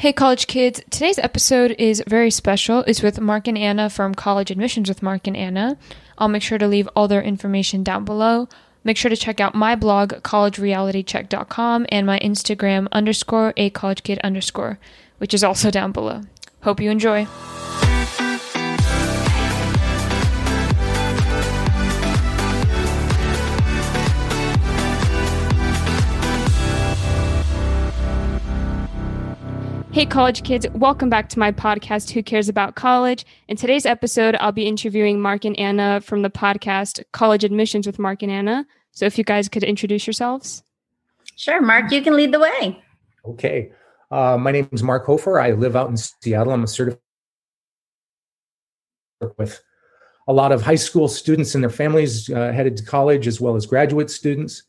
Hey, college kids. Today's episode is very special. It's with Mark and Anna from College Admissions with Mark and Anna. I'll make sure to leave all their information down below. Make sure to check out my blog, collegerealitycheck.com, and my Instagram underscore a college kid underscore, which is also down below. Hope you enjoy. Hey, college kids, welcome back to my podcast, Who Cares About College? In today's episode, I'll be interviewing Mark and Anna from the podcast College Admissions with Mark and Anna. So if you guys could introduce yourselves. Sure, Mark, you can lead the way. Okay. Uh, my name is Mark Hofer. I live out in Seattle. I'm a certified work with a lot of high school students and their families uh, headed to college, as well as graduate students.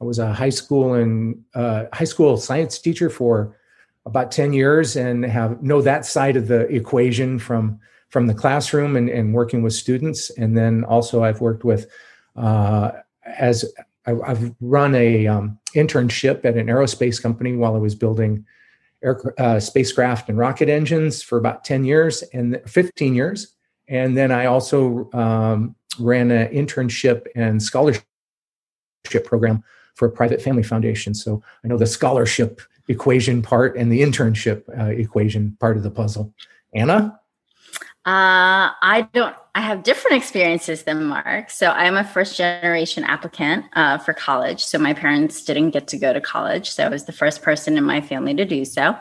I was a high school and uh, high school science teacher for about 10 years and have know that side of the equation from from the classroom and, and working with students. And then also i've worked with uh, as I, have run a um, internship at an aerospace company while i was building air, uh, spacecraft and rocket engines for about 10 years and 15 years. And then i also um, ran an internship and scholarship program for a private family foundation. So i know the scholarship equation part and the internship uh, equation part of the puzzle. Anna? Uh, I don't, I have different experiences than Mark. So I'm a first generation applicant uh, for college. So my parents didn't get to go to college. So I was the first person in my family to do so.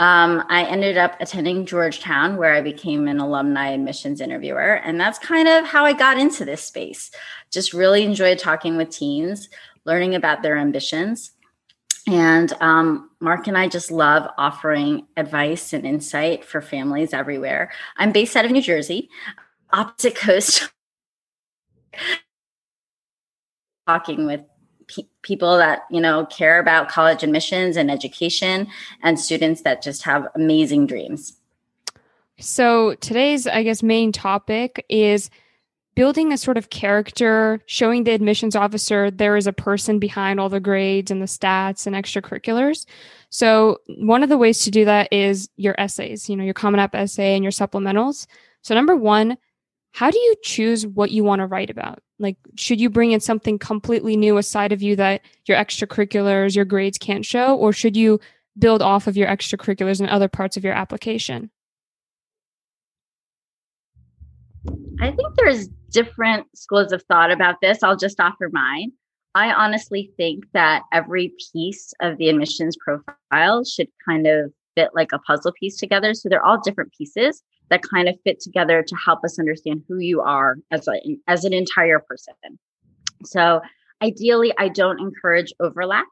Um, I ended up attending Georgetown, where I became an alumni admissions interviewer. And that's kind of how I got into this space. Just really enjoyed talking with teens, learning about their ambitions. And um, Mark and I just love offering advice and insight for families everywhere. I'm based out of New Jersey, opposite coast, talking with pe- people that you know care about college admissions and education, and students that just have amazing dreams. So today's, I guess, main topic is building a sort of character, showing the admissions officer there is a person behind all the grades and the stats and extracurriculars. So, one of the ways to do that is your essays, you know, your Common App essay and your supplementals. So, number one, how do you choose what you want to write about? Like, should you bring in something completely new, a side of you that your extracurriculars, your grades can't show, or should you build off of your extracurriculars and other parts of your application? I think there's different schools of thought about this. I'll just offer mine. I honestly think that every piece of the admissions profile should kind of fit like a puzzle piece together. So they're all different pieces that kind of fit together to help us understand who you are as a as an entire person. So ideally, I don't encourage overlap,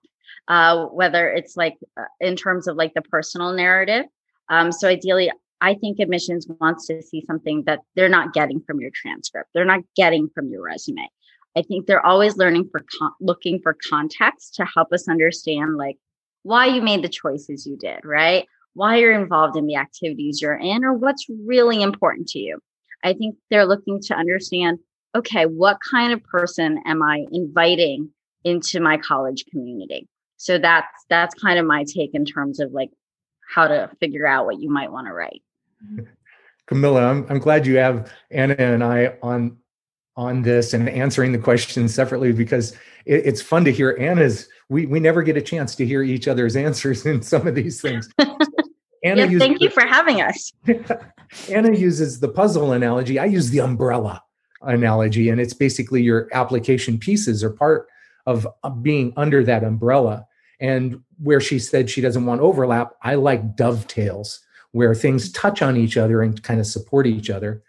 uh, whether it's like uh, in terms of like the personal narrative. Um, so ideally, I think admissions wants to see something that they're not getting from your transcript. They're not getting from your resume. I think they're always learning for con- looking for context to help us understand like why you made the choices you did, right? Why you're involved in the activities you're in or what's really important to you. I think they're looking to understand okay, what kind of person am I inviting into my college community? So that's that's kind of my take in terms of like how to figure out what you might want to write. Camilla, I'm, I'm glad you have Anna and I on on this and answering the questions separately because it, it's fun to hear Anna's. We we never get a chance to hear each other's answers in some of these things. Anna yes, thank you for having us. Anna uses the puzzle analogy. I use the umbrella analogy, and it's basically your application pieces are part of being under that umbrella. And where she said she doesn't want overlap, I like dovetails where things touch on each other and kind of support each other.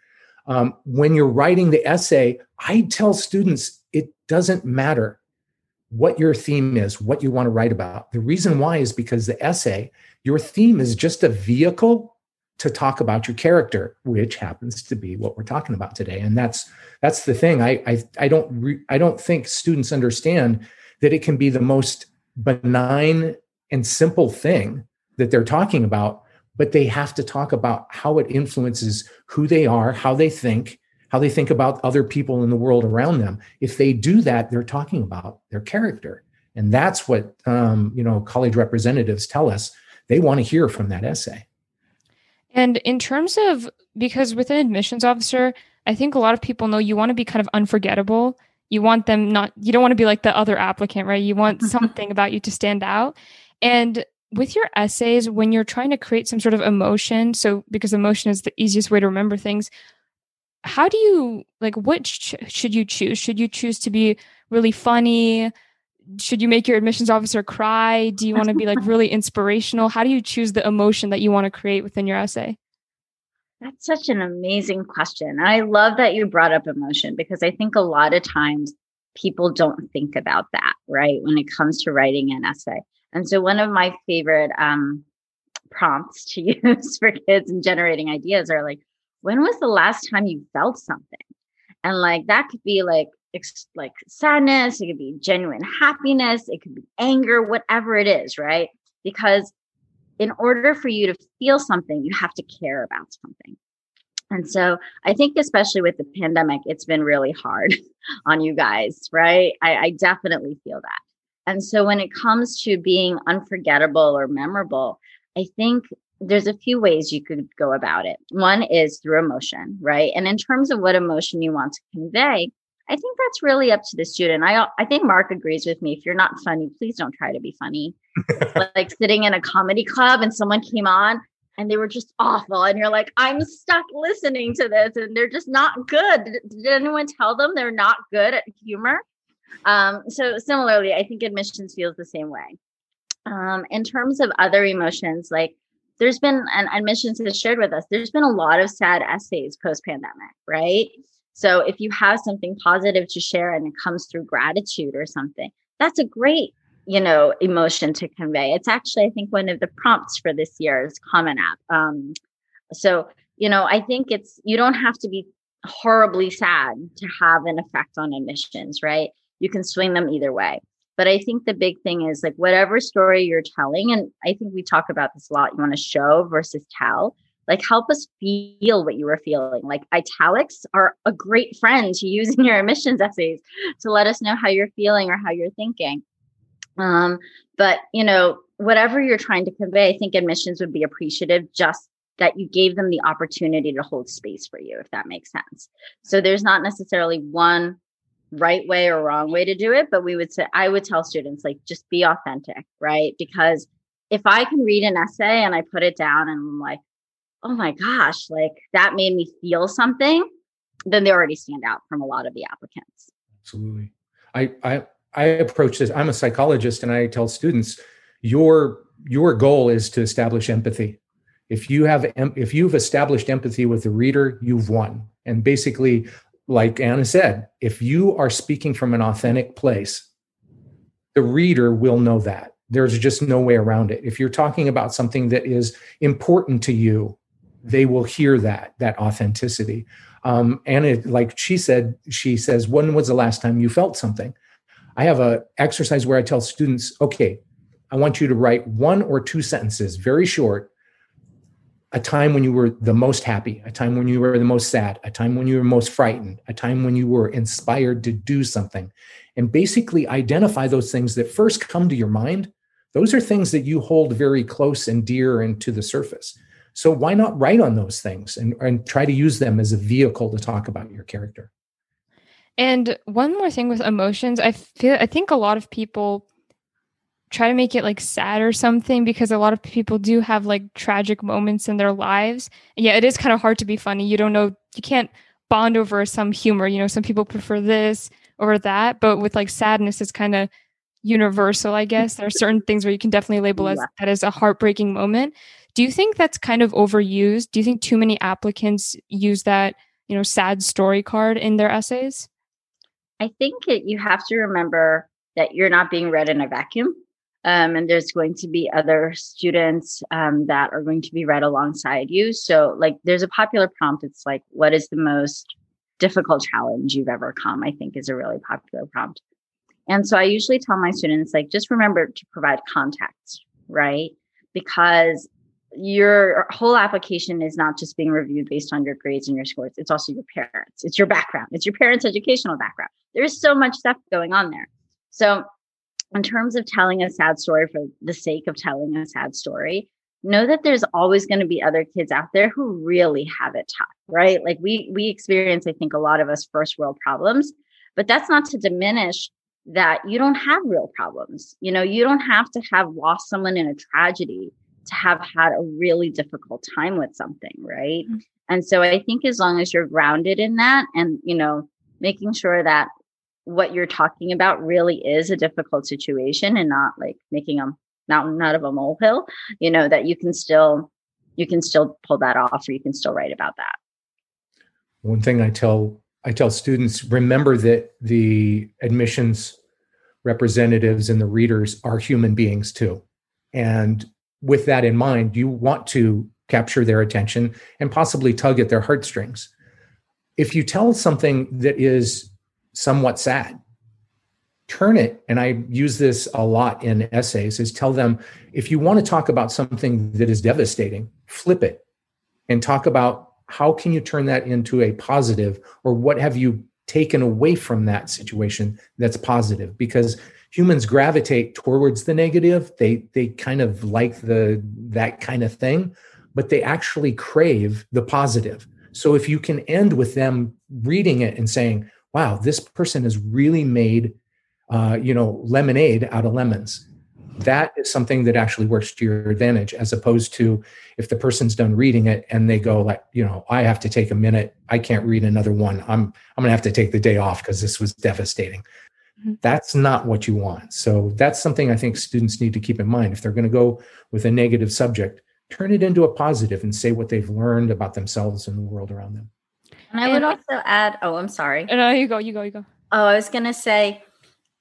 Um, when you're writing the essay, I tell students it doesn't matter what your theme is, what you want to write about. The reason why is because the essay, your theme is just a vehicle to talk about your character, which happens to be what we're talking about today. And that's that's the thing. I I, I don't re, I don't think students understand that it can be the most benign and simple thing that they're talking about but they have to talk about how it influences who they are, how they think, how they think about other people in the world around them. If they do that, they're talking about their character. And that's what um, you know college representatives tell us they want to hear from that essay. And in terms of, because with an admissions officer, I think a lot of people know you want to be kind of unforgettable. You want them not, you don't want to be like the other applicant, right? You want something about you to stand out. And with your essays, when you're trying to create some sort of emotion, so because emotion is the easiest way to remember things, how do you like what sh- should you choose? Should you choose to be really funny? Should you make your admissions officer cry? Do you want to be like really inspirational? How do you choose the emotion that you want to create within your essay? That's such an amazing question. I love that you brought up emotion because I think a lot of times people don't think about that, right? When it comes to writing an essay. And so one of my favorite um, prompts to use for kids and generating ideas are like, when was the last time you felt something? And like that could be like ex- like sadness, it could be genuine happiness, it could be anger, whatever it is, right? Because in order for you to feel something, you have to care about something. And so I think, especially with the pandemic, it's been really hard on you guys, right? I, I, definitely feel that. And so when it comes to being unforgettable or memorable, I think there's a few ways you could go about it. One is through emotion, right? And in terms of what emotion you want to convey, I think that's really up to the student. I I think Mark agrees with me. If you're not funny, please don't try to be funny. like sitting in a comedy club and someone came on and they were just awful and you're like I'm stuck listening to this and they're just not good. Did, did anyone tell them they're not good at humor? Um, so similarly, I think admissions feels the same way. Um, in terms of other emotions, like there's been, and admissions has shared with us, there's been a lot of sad essays post pandemic, right? So if you have something positive to share and it comes through gratitude or something, that's a great, you know, emotion to convey. It's actually, I think, one of the prompts for this year's Common App. Um, so, you know, I think it's, you don't have to be horribly sad to have an effect on admissions, right? You can swing them either way. But I think the big thing is like whatever story you're telling, and I think we talk about this a lot, you want to show versus tell. Like help us feel what you were feeling. Like italics are a great friend to use in your admissions essays to let us know how you're feeling or how you're thinking. Um, but you know, whatever you're trying to convey, I think admissions would be appreciative just that you gave them the opportunity to hold space for you, if that makes sense. So there's not necessarily one right way or wrong way to do it, but we would say, I would tell students, like, just be authentic, right? Because if I can read an essay and I put it down and I'm like, oh my gosh, like that made me feel something, then they already stand out from a lot of the applicants. Absolutely. I, I, I approach this, I'm a psychologist and I tell students, your, your goal is to establish empathy. If you have, if you've established empathy with the reader, you've won. And basically like Anna said, if you are speaking from an authentic place, the reader will know that. There's just no way around it. If you're talking about something that is important to you, they will hear that that authenticity. Um, it, like she said, she says, "When was the last time you felt something?" I have a exercise where I tell students, "Okay, I want you to write one or two sentences, very short, a time when you were the most happy, a time when you were the most sad, a time when you were most frightened, a time when you were inspired to do something. And basically identify those things that first come to your mind. Those are things that you hold very close and dear and to the surface. So why not write on those things and, and try to use them as a vehicle to talk about your character? And one more thing with emotions, I feel I think a lot of people try to make it like sad or something because a lot of people do have like tragic moments in their lives. And yeah, it is kind of hard to be funny. You don't know, you can't bond over some humor. You know, some people prefer this or that, but with like sadness, it's kind of universal, I guess. There are certain things where you can definitely label as that as a heartbreaking moment. Do you think that's kind of overused? Do you think too many applicants use that, you know, sad story card in their essays? I think it, you have to remember that you're not being read in a vacuum. Um, and there's going to be other students um, that are going to be read alongside you. So, like, there's a popular prompt. It's like, what is the most difficult challenge you've ever come? I think is a really popular prompt. And so I usually tell my students, like, just remember to provide context, right? Because your whole application is not just being reviewed based on your grades and your scores. It's also your parents. It's your background. It's your parents' educational background. There's so much stuff going on there. So in terms of telling a sad story for the sake of telling a sad story, know that there's always going to be other kids out there who really have it tough, right? Like we we experience, I think, a lot of us first world problems, but that's not to diminish that you don't have real problems. You know, you don't have to have lost someone in a tragedy to have had a really difficult time with something, right? Mm-hmm. And so I think as long as you're grounded in that and, you know, making sure that what you're talking about really is a difficult situation and not like making a mountain out of a molehill, you know, that you can still you can still pull that off or you can still write about that. One thing I tell I tell students remember that the admissions representatives and the readers are human beings too. And with that in mind, you want to capture their attention and possibly tug at their heartstrings. If you tell something that is somewhat sad, turn it, and I use this a lot in essays, is tell them if you want to talk about something that is devastating, flip it and talk about how can you turn that into a positive or what have you taken away from that situation that's positive? Because humans gravitate towards the negative. They they kind of like the that kind of thing but they actually crave the positive. So if you can end with them reading it and saying wow this person has really made uh, you know lemonade out of lemons. That is something that actually works to your advantage as opposed to if the person's done reading it and they go like you know i have to take a minute. I can't read another one. I'm i'm going to have to take the day off because this was devastating. Mm-hmm. that's not what you want. So that's something i think students need to keep in mind. If they're going to go with a negative subject turn it into a positive and say what they've learned about themselves and the world around them and i would also add oh i'm sorry. Oh, no you go you go you go. Oh i was going to say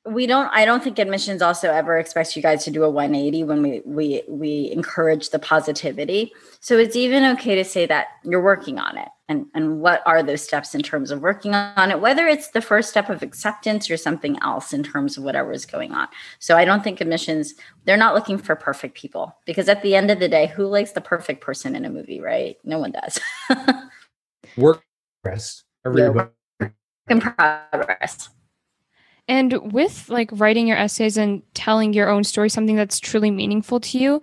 we don't i don't think admissions also ever expects you guys to do a 180 when we we we encourage the positivity. So it's even okay to say that you're working on it. And and what are those steps in terms of working on it whether it's the first step of acceptance or something else in terms of whatever is going on. So i don't think admissions they're not looking for perfect people. Because at the end of the day who likes the perfect person in a movie right? No one does. Work progress everybody in progress and with like writing your essays and telling your own story, something that's truly meaningful to you,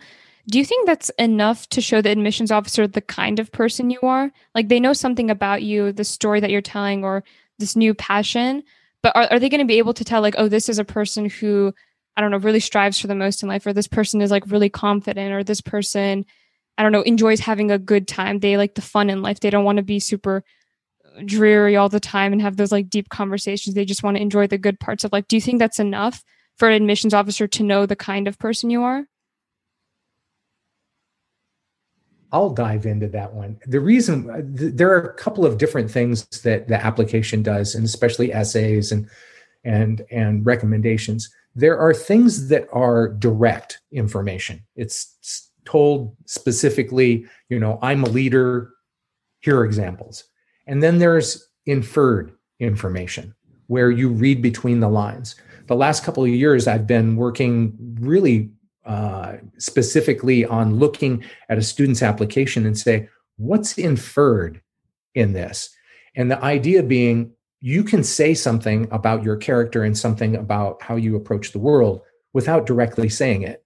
do you think that's enough to show the admissions officer the kind of person you are? Like they know something about you, the story that you're telling, or this new passion, but are, are they going to be able to tell, like, oh, this is a person who, I don't know, really strives for the most in life, or this person is like really confident, or this person, I don't know, enjoys having a good time. They like the fun in life. They don't want to be super dreary all the time and have those like deep conversations. They just want to enjoy the good parts of life. Do you think that's enough for an admissions officer to know the kind of person you are? I'll dive into that one. The reason uh, th- there are a couple of different things that the application does, and especially essays and and and recommendations. There are things that are direct information. It's told specifically, you know, I'm a leader. Here are examples. And then there's inferred information where you read between the lines. The last couple of years, I've been working really uh, specifically on looking at a student's application and say, what's inferred in this? And the idea being, you can say something about your character and something about how you approach the world without directly saying it.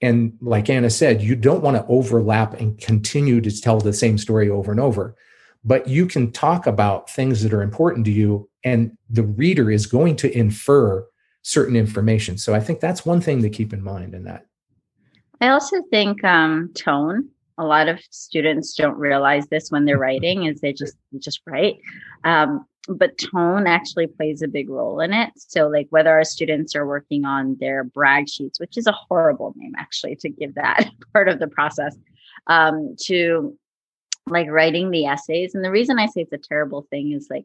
And like Anna said, you don't want to overlap and continue to tell the same story over and over but you can talk about things that are important to you and the reader is going to infer certain information. So i think that's one thing to keep in mind in that. I also think um, tone. A lot of students don't realize this when they're writing is they just just write. Um, but tone actually plays a big role in it. So like whether our students are working on their brag sheets which is a horrible name actually to give that part of the process um, to like writing the essays. And the reason I say it's a terrible thing is like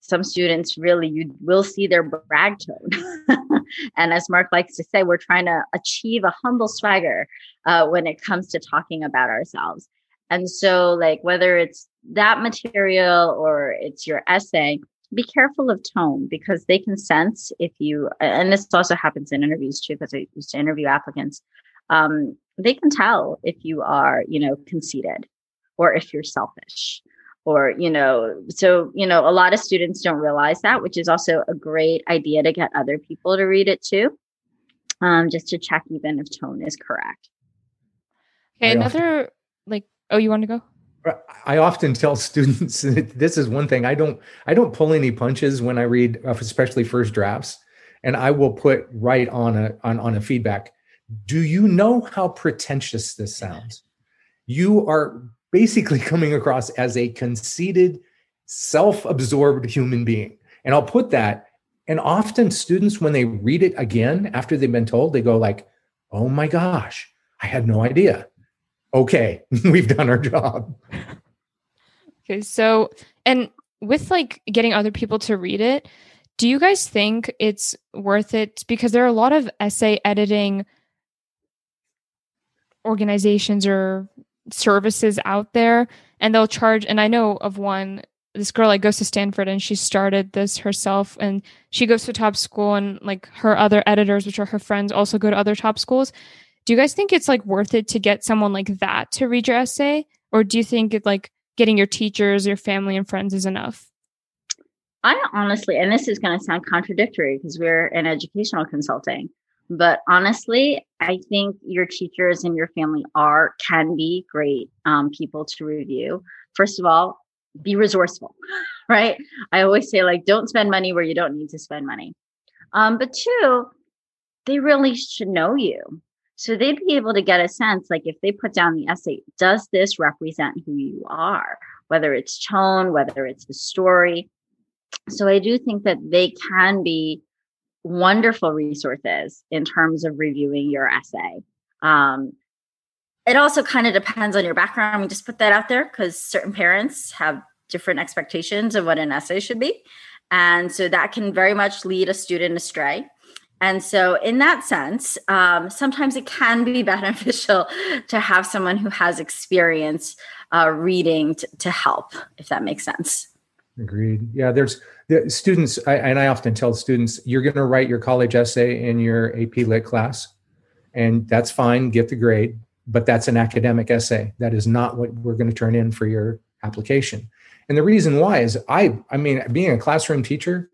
some students really you will see their brag tone. and as Mark likes to say, we're trying to achieve a humble swagger uh, when it comes to talking about ourselves. And so, like whether it's that material or it's your essay, be careful of tone because they can sense if you. And this also happens in interviews too, because I used to interview applicants. Um, they can tell if you are, you know, conceited or if you're selfish or you know so you know a lot of students don't realize that which is also a great idea to get other people to read it too um, just to check even if tone is correct Okay, another often, like oh, you want to go? I often tell students this is one thing I don't I don't pull any punches when I read uh, especially first drafts and I will put right on a on, on a feedback. Do you know how pretentious this sounds? You are basically coming across as a conceited, self-absorbed human being. And I'll put that and often students when they read it again after they've been told they go like, "Oh my gosh, I had no idea." okay, we've done our job. Okay, so and with like getting other people to read it, do you guys think it's worth it? Because there are a lot of essay editing organizations or services out there, and they'll charge. And I know of one. This girl like goes to Stanford and she started this herself and she goes to top school and like her other editors, which are her friends, also go to other top schools do you guys think it's like worth it to get someone like that to read your essay or do you think it like getting your teachers your family and friends is enough i honestly and this is going to sound contradictory because we're in educational consulting but honestly i think your teachers and your family are can be great um, people to review first of all be resourceful right i always say like don't spend money where you don't need to spend money um, but two they really should know you so they'd be able to get a sense like if they put down the essay, does this represent who you are? Whether it's tone, whether it's the story. So I do think that they can be wonderful resources in terms of reviewing your essay. Um, it also kind of depends on your background. We just put that out there because certain parents have different expectations of what an essay should be. And so that can very much lead a student astray. And so, in that sense, um, sometimes it can be beneficial to have someone who has experience uh, reading t- to help, if that makes sense. Agreed. Yeah, there's the students, I, and I often tell students, you're going to write your college essay in your AP Lit class, and that's fine, get the grade, but that's an academic essay. That is not what we're going to turn in for your application. And the reason why is I, I mean, being a classroom teacher,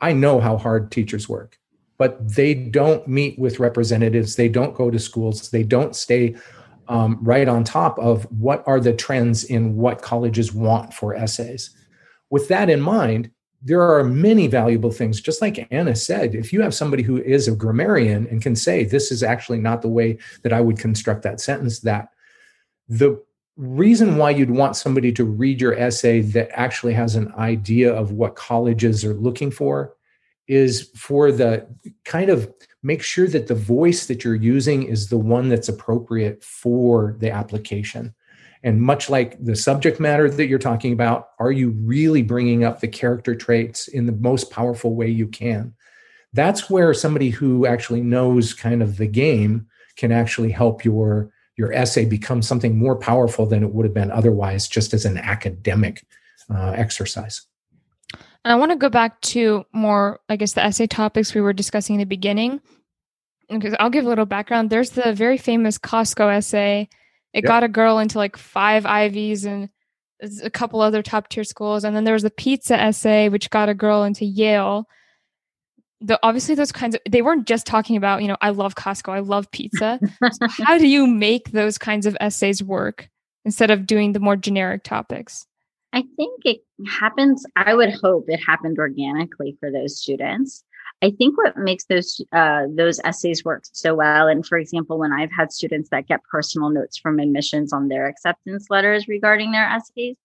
I know how hard teachers work but they don't meet with representatives. They don't go to schools. They don't stay um, right on top of what are the trends in what colleges want for essays. With that in mind, there are many valuable things. Just like Anna said, if you have somebody who is a grammarian and can say, this is actually not the way that I would construct that sentence, that the reason why you'd want somebody to read your essay that actually has an idea of what colleges are looking for is for the kind of make sure that the voice that you're using is the one that's appropriate for the application. And much like the subject matter that you're talking about, are you really bringing up the character traits in the most powerful way you can? That's where somebody who actually knows kind of the game can actually help your your essay become something more powerful than it would have been otherwise just as an academic uh, exercise. And I want to go back to more, I guess, the essay topics we were discussing in the beginning. Because I'll give a little background. There's the very famous Costco essay. It yep. got a girl into like five Ivies and a couple other top tier schools. And then there was the pizza essay, which got a girl into Yale. The, obviously those kinds of they weren't just talking about you know i love costco i love pizza so how do you make those kinds of essays work instead of doing the more generic topics I think it happens. I would hope it happened organically for those students. I think what makes those uh, those essays work so well, and for example, when I've had students that get personal notes from admissions on their acceptance letters regarding their essays,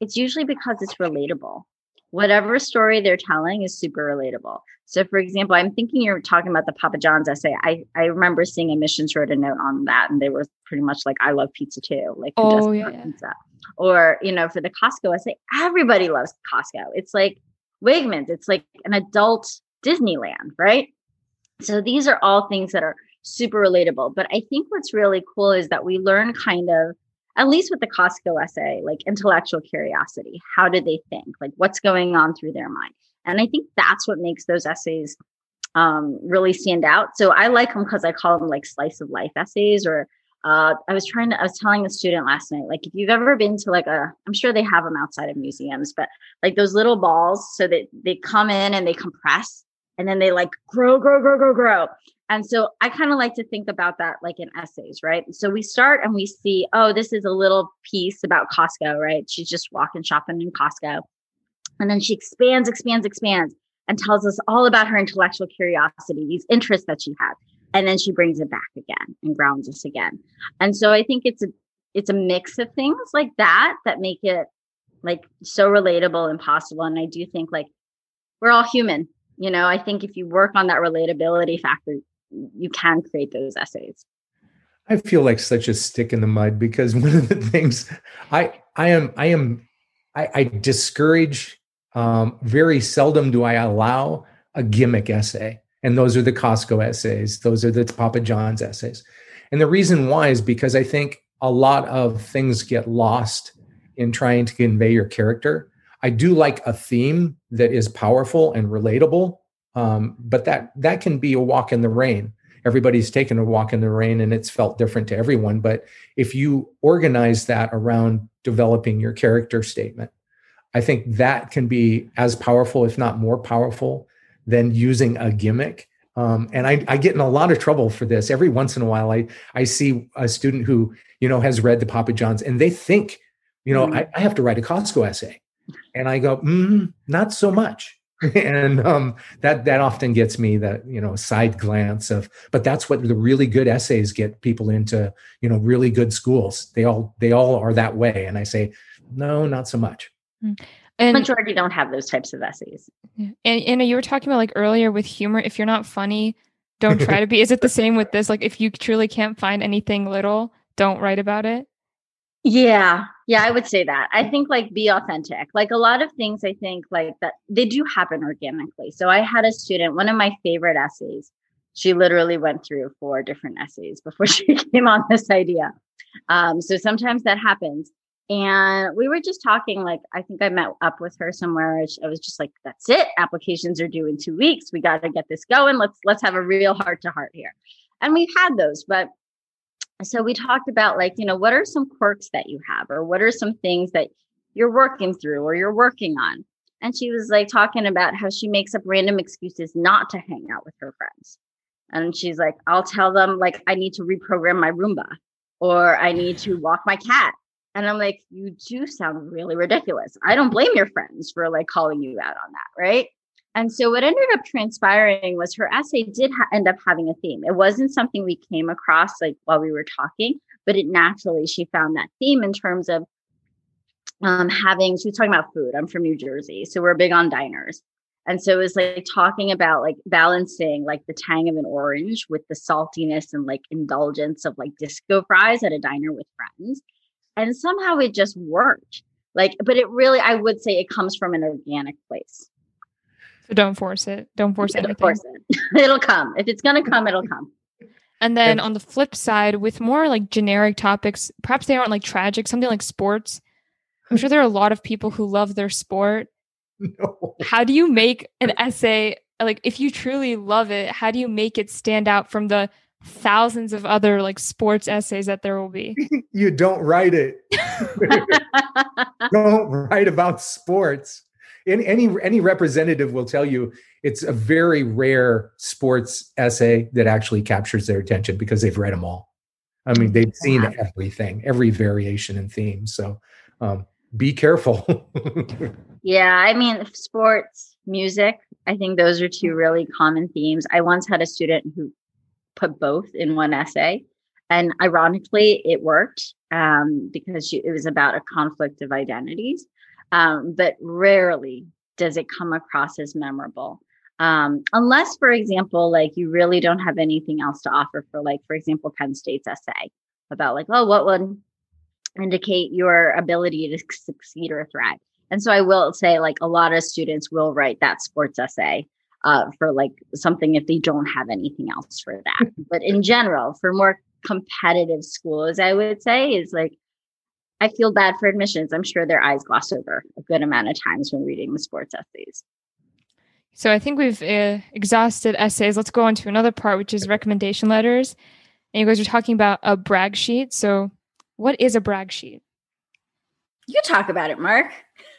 it's usually because it's relatable. Whatever story they're telling is super relatable. So, for example, I'm thinking you're talking about the Papa John's essay. I I remember seeing admissions wrote a note on that, and they were pretty much like, "I love pizza too." Like, oh yeah. Pizza? or you know for the costco essay, everybody loves costco it's like wegmans it's like an adult disneyland right? So these are all things that are super relatable but i think what's really cool is that we learn kind of at least with the costco essay like intellectual curiosity how do they think? Like what's going on through their mind? And i think that's what makes those essays um, really stand out. So i like them because i call them like slice of life essays or uh, I was trying to, I was telling a student last night, like if you've ever been to like a, I'm sure they have them outside of museums, but like those little balls so that they come in and they compress and then they like grow, grow, grow, grow, grow. And so I kind of like to think about that like in essays, right? So we start and we see, oh, this is a little piece about Costco, right? She's just walking shopping in Costco. And then she expands, expands, expands, and tells us all about her intellectual curiosity, these interests that she has. And then she brings it back again and grounds us again. And so I think it's a it's a mix of things like that that make it like so relatable and possible. And I do think like we're all human. You know, I think if you work on that relatability factor, you can create those essays. I feel like such a stick in the mud because one of the things I I am I am I, I discourage um, very seldom do I allow a gimmick essay, and those are the Costco essays. Those are the Papa John's essays, and the reason why is because I think a lot of things get lost in trying to convey your character. I do like a theme that is powerful and relatable, um, but that that can be a walk in the rain. Everybody's taken a walk in the rain, and it's felt different to everyone. But if you organize that around developing your character statement, I think that can be as powerful, if not more powerful, than using a gimmick. Um, and I, I, get in a lot of trouble for this. Every once in a while, I I see a student who you know has read the Papa Johns, and they think, you know, mm. I, I, have to write a Costco essay, and I go, mm, not so much. and um, that that often gets me that you know side glance of but that's what the really good essays get people into you know really good schools. They all they all are that way. And i say no not so much. Hmm. and majority don't have those types of essays. And and you were talking about like earlier with humor if you're not funny don't try to be. Is it the same with this? Like if you truly can't find anything little don't write about it yeah. Yeah, I would say that. I think like be authentic. Like a lot of things I think like that they do happen organically. So I had a student, one of my favorite essays, she literally went through four different essays before she came on this idea. Um, so sometimes that happens. And we were just talking, like, I think I met up with her somewhere. I was just like, that's it. Applications are due in two weeks. We got to get this going. Let's, let's have a real heart to heart here. And we've had those, but so we talked about like you know what are some quirks that you have or what are some things that you're working through or you're working on? And she was like talking about how she makes up random excuses not to hang out with her friends. And she's like i'll tell them like i need to reprogram my roomba or i need to walk my cat. And i'm like you do sound really ridiculous. I don't blame your friends for like calling you out on that right and so what ended up transpiring was her essay did ha- end up having a theme. It wasn't something we came across like while we were talking, but it naturally she found that theme in terms of um, having. She was talking about food. I'm from New Jersey, so we're big on diners. And so it was like talking about like balancing like the tang of an orange with the saltiness and like indulgence of like disco fries at a diner with friends. And somehow it just worked. Like, but it really, I would say it comes from an organic place. So don't force it. Don't force it. Force it. it'll come. If it's gonna come, it'll come. And then on the flip side, with more like generic topics, perhaps they aren't like tragic, something like sports. I'm sure there are a lot of people who love their sport. No. How do you make an essay like if you truly love it, how do you make it stand out from the thousands of other like sports essays that there will be? you don't write it. don't write about sports any, any any representative will tell you it's a very rare sports essay that actually captures their attention because they've read them all. I mean, they've seen everything, every variation and theme. So um, be careful. yeah, I mean, sports, music, I think those are two really common themes. I once had a student who put both in one essay. And ironically, it worked um, because she, it was about a conflict of identities um, but rarely does it come across as memorable. Um, unless, for example, like you really don't have anything else to offer for, like, for example, Penn State's essay about, like, oh, what would indicate your ability to succeed or thrive. And so I will say, like, a lot of students will write that sports essay uh, for like something if they don't have anything else for that. but in general, for more competitive schools, I would say is like I feel bad for admissions. I'm sure their eyes gloss over a good amount of times when reading the sports essays. So I think we've uh, exhausted essays. Let's go on to another part, which is recommendation letters. And you guys are talking about a brag sheet. So, what is a brag sheet? You talk about it, Mark.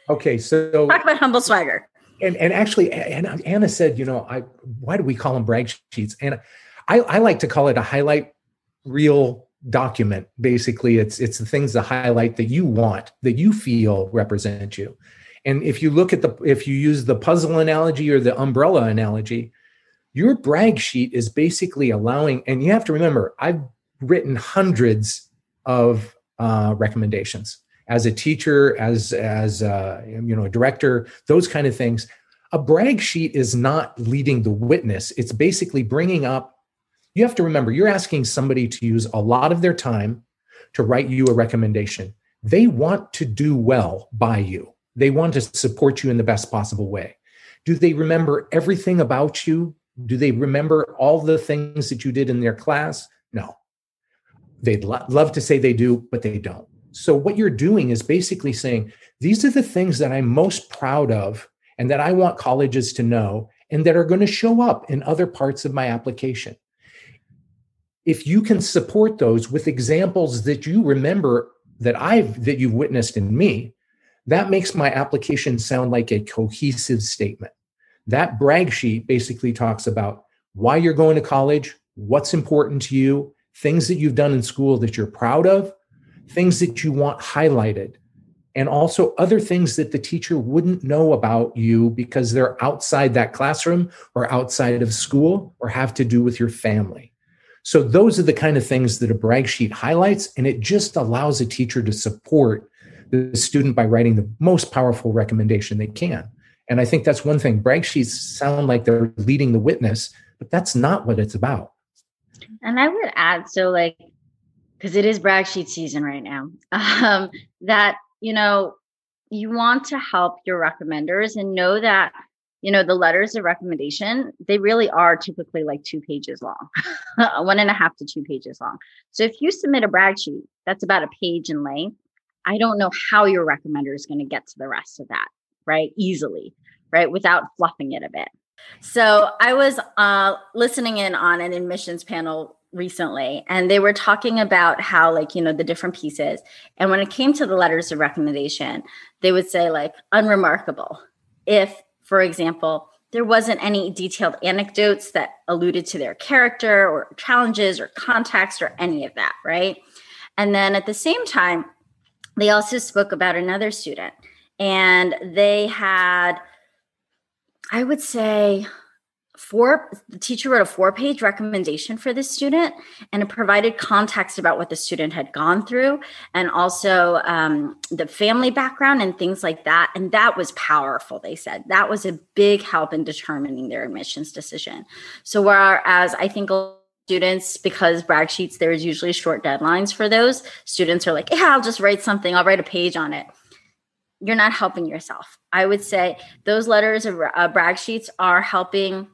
Okay, so talk about humble swagger. And and actually, and Anna said, you know, I why do we call them brag sheets? And I, I like to call it a highlight reel document. Basically, it's it's the things to highlight that you want, that you feel represent you. And if you look at the if you use the puzzle analogy or the umbrella analogy, your brag sheet is basically allowing, and you have to remember, I've written hundreds of uh, recommendations as a teacher, as as a, you know a director, those kind of things. A brag sheet is not leading the witness. It's basically bringing up. You have to remember, you're asking somebody to use a lot of their time to write you a recommendation. They want to do well by you. They want to support you in the best possible way. Do they remember everything about you? Do they remember all the things that you did in their class? No. They'd lo- love to say they do, but they don't. So, what you're doing is basically saying, these are the things that I'm most proud of and that I want colleges to know and that are going to show up in other parts of my application. If you can support those with examples that you remember that I've that you've witnessed in me, that makes my application sound like a cohesive statement. That brag sheet basically talks about why you're going to college, what's important to you, things that you've done in school that you're proud of, things that you want highlighted, and also other things that the teacher wouldn't know about you because they're outside that classroom or outside of school or have to do with your family. So, those are the kind of things that a brag sheet highlights, and it just allows a teacher to support the student by writing the most powerful recommendation they can. And I think that's one thing. Brag sheets sound like they're leading the witness, but that's not what it's about. And I would add so, like, because it is brag sheet season right now, um, that, you know, you want to help your recommenders and know that you know the letters of recommendation they really are typically like two pages long one and a half to two pages long. So if you submit a brag sheet that's about a page in length i don't know how your recommender is going to get to the rest of that right easily right without fluffing it a bit. So i was uh, listening in on an admissions panel recently and they were talking about how like you know the different pieces and when it came to the letters of recommendation they would say like unremarkable. If for example there wasn't any detailed anecdotes that alluded to their character or challenges or context or any of that right? And then at the same time they also spoke about another student and they had i would say four the teacher wrote a four page recommendation for this student and it provided context about what the student had gone through and also um, the family background and things like that and that was powerful they said. That was a big help in determining their admissions decision. So whereas i think students because brag sheets there's usually short deadlines for those students are like yeah i'll just write something. I'll write a page on it. You're not helping yourself. I would say those letters of uh, brag sheets are helping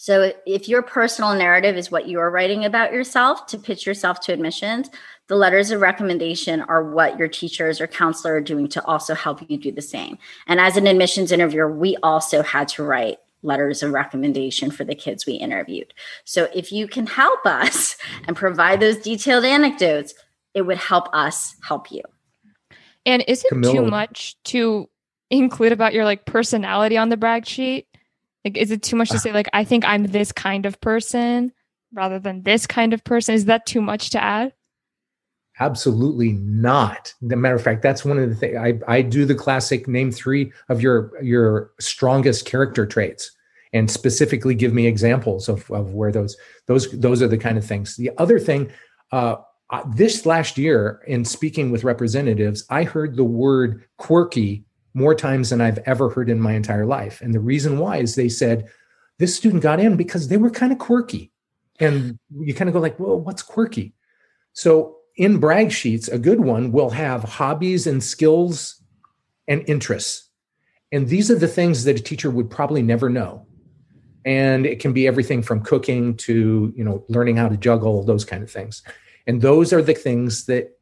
so if your personal narrative is what you're writing about yourself to pitch yourself to admissions, the letters of recommendation are what your teachers or counselor are doing to also help you do the same. And as an admissions interviewer, we also had to write letters of recommendation for the kids we interviewed. So if you can help us and provide those detailed anecdotes, it would help us help you. And is it Camille. too much to include about your like personality on the brag sheet? Like, is it too much to say, like, I think I'm this kind of person rather than this kind of person? Is that too much to add? Absolutely not. As matter of fact, that's one of the things I, I do the classic name three of your your strongest character traits and specifically give me examples of, of where those those those are the kind of things. The other thing, uh, this last year in speaking with representatives, I heard the word quirky more times than I've ever heard in my entire life. And the reason why is they said this student got in because they were kind of quirky. And you kind of go like, well, what's quirky? So in brag sheets, a good one will have hobbies and skills and interests. And these are the things that a teacher would probably never know. And it can be everything from cooking to, you know, learning how to juggle, those kind of things. And those are the things that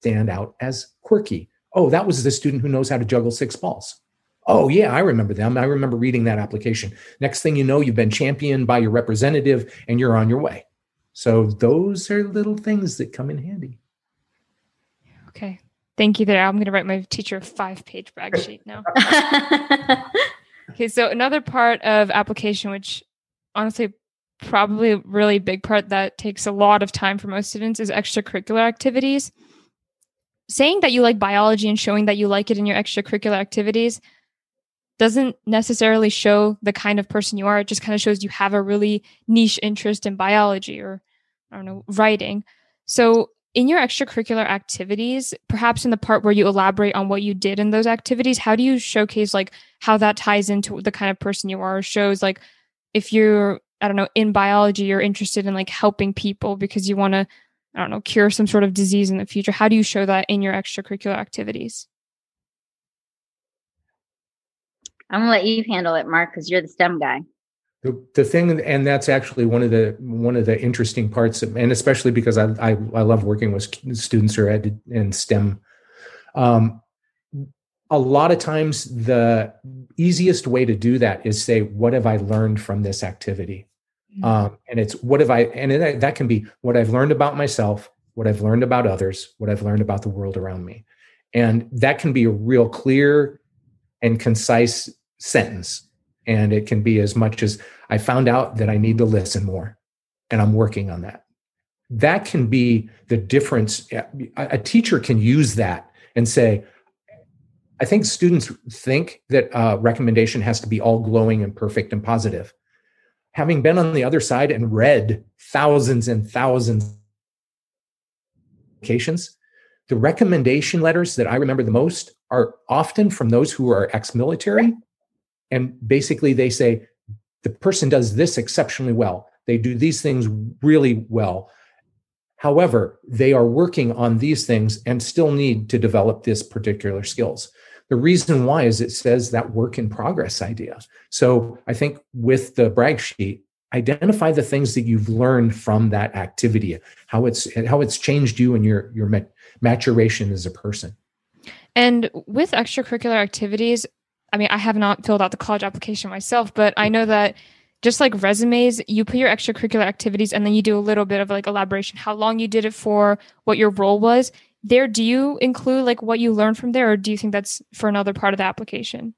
stand out as quirky. Oh, that was the student who knows how to juggle six balls. Oh, yeah, I remember them. I remember reading that application. Next thing you know, you've been championed by your representative and you're on your way. So those are little things that come in handy. Okay. Thank you there. I'm going to write my teacher a five page brag sheet now. okay. So another part of application, which honestly probably a really big part that takes a lot of time for most students is extracurricular activities. Saying that you like biology and showing that you like it in your extracurricular activities doesn't necessarily show the kind of person you are. It just kind of shows you have a really niche interest in biology or, I don't know, writing. So, in your extracurricular activities, perhaps in the part where you elaborate on what you did in those activities, how do you showcase like how that ties into the kind of person you are? Shows like if you're, I don't know, in biology, you're interested in like helping people because you want to, I don't know, cure some sort of disease in the future. How do you show that in your extracurricular activities? I'm gonna let you handle it, Mark, because you're the STEM guy. The, the thing, and that's actually one of the one of the interesting parts, of, and especially because I, I, I love working with students who are ed, in STEM. Um, a lot of times, the easiest way to do that is say, "What have I learned from this activity?" Mm-hmm. Um, and it's what have I, and that can be what I've learned about myself, what I've learned about others, what I've learned about the world around me, and that can be a real clear and concise sentence. And it can be as much as I found out that I need to listen more and I'm working on that. That can be the difference. A teacher can use that and say, I think students think that a recommendation has to be all glowing and perfect and positive. Having been on the other side and read thousands and thousands of applications, the recommendation letters that I remember the most are often from those who are ex military and basically they say the person does this exceptionally well. They do these things really well. However they are working on these things and still need to develop this particular skills the reason why is it says that work in progress idea so i think with the brag sheet identify the things that you've learned from that activity how it's how it's changed you and your your maturation as a person and with extracurricular activities I mean, I have not filled out the college application myself, but I know that just like resumes, you put your extracurricular activities and then you do a little bit of like elaboration, how long you did it for, what your role was. There, do you include like what you learned from there, or do you think that's for another part of the application?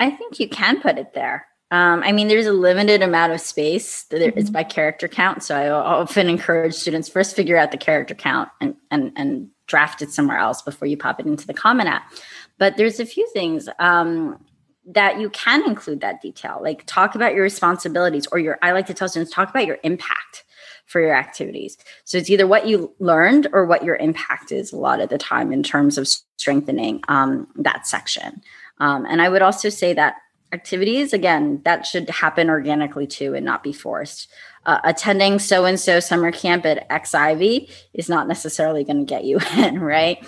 I think you can put it there. Um, I mean, there's a limited amount of space that mm-hmm. it's by character count. So I often encourage students first figure out the character count and and and draft it somewhere else before you pop it into the Common App. But there's a few things um, that you can include that detail, like talk about your responsibilities or your, I like to tell students, talk about your impact for your activities. So it's either what you learned or what your impact is a lot of the time in terms of strengthening um, that section. Um, and I would also say that activities, again, that should happen organically too and not be forced. Uh, attending so and so summer camp at XIV is not necessarily going to get you in, right?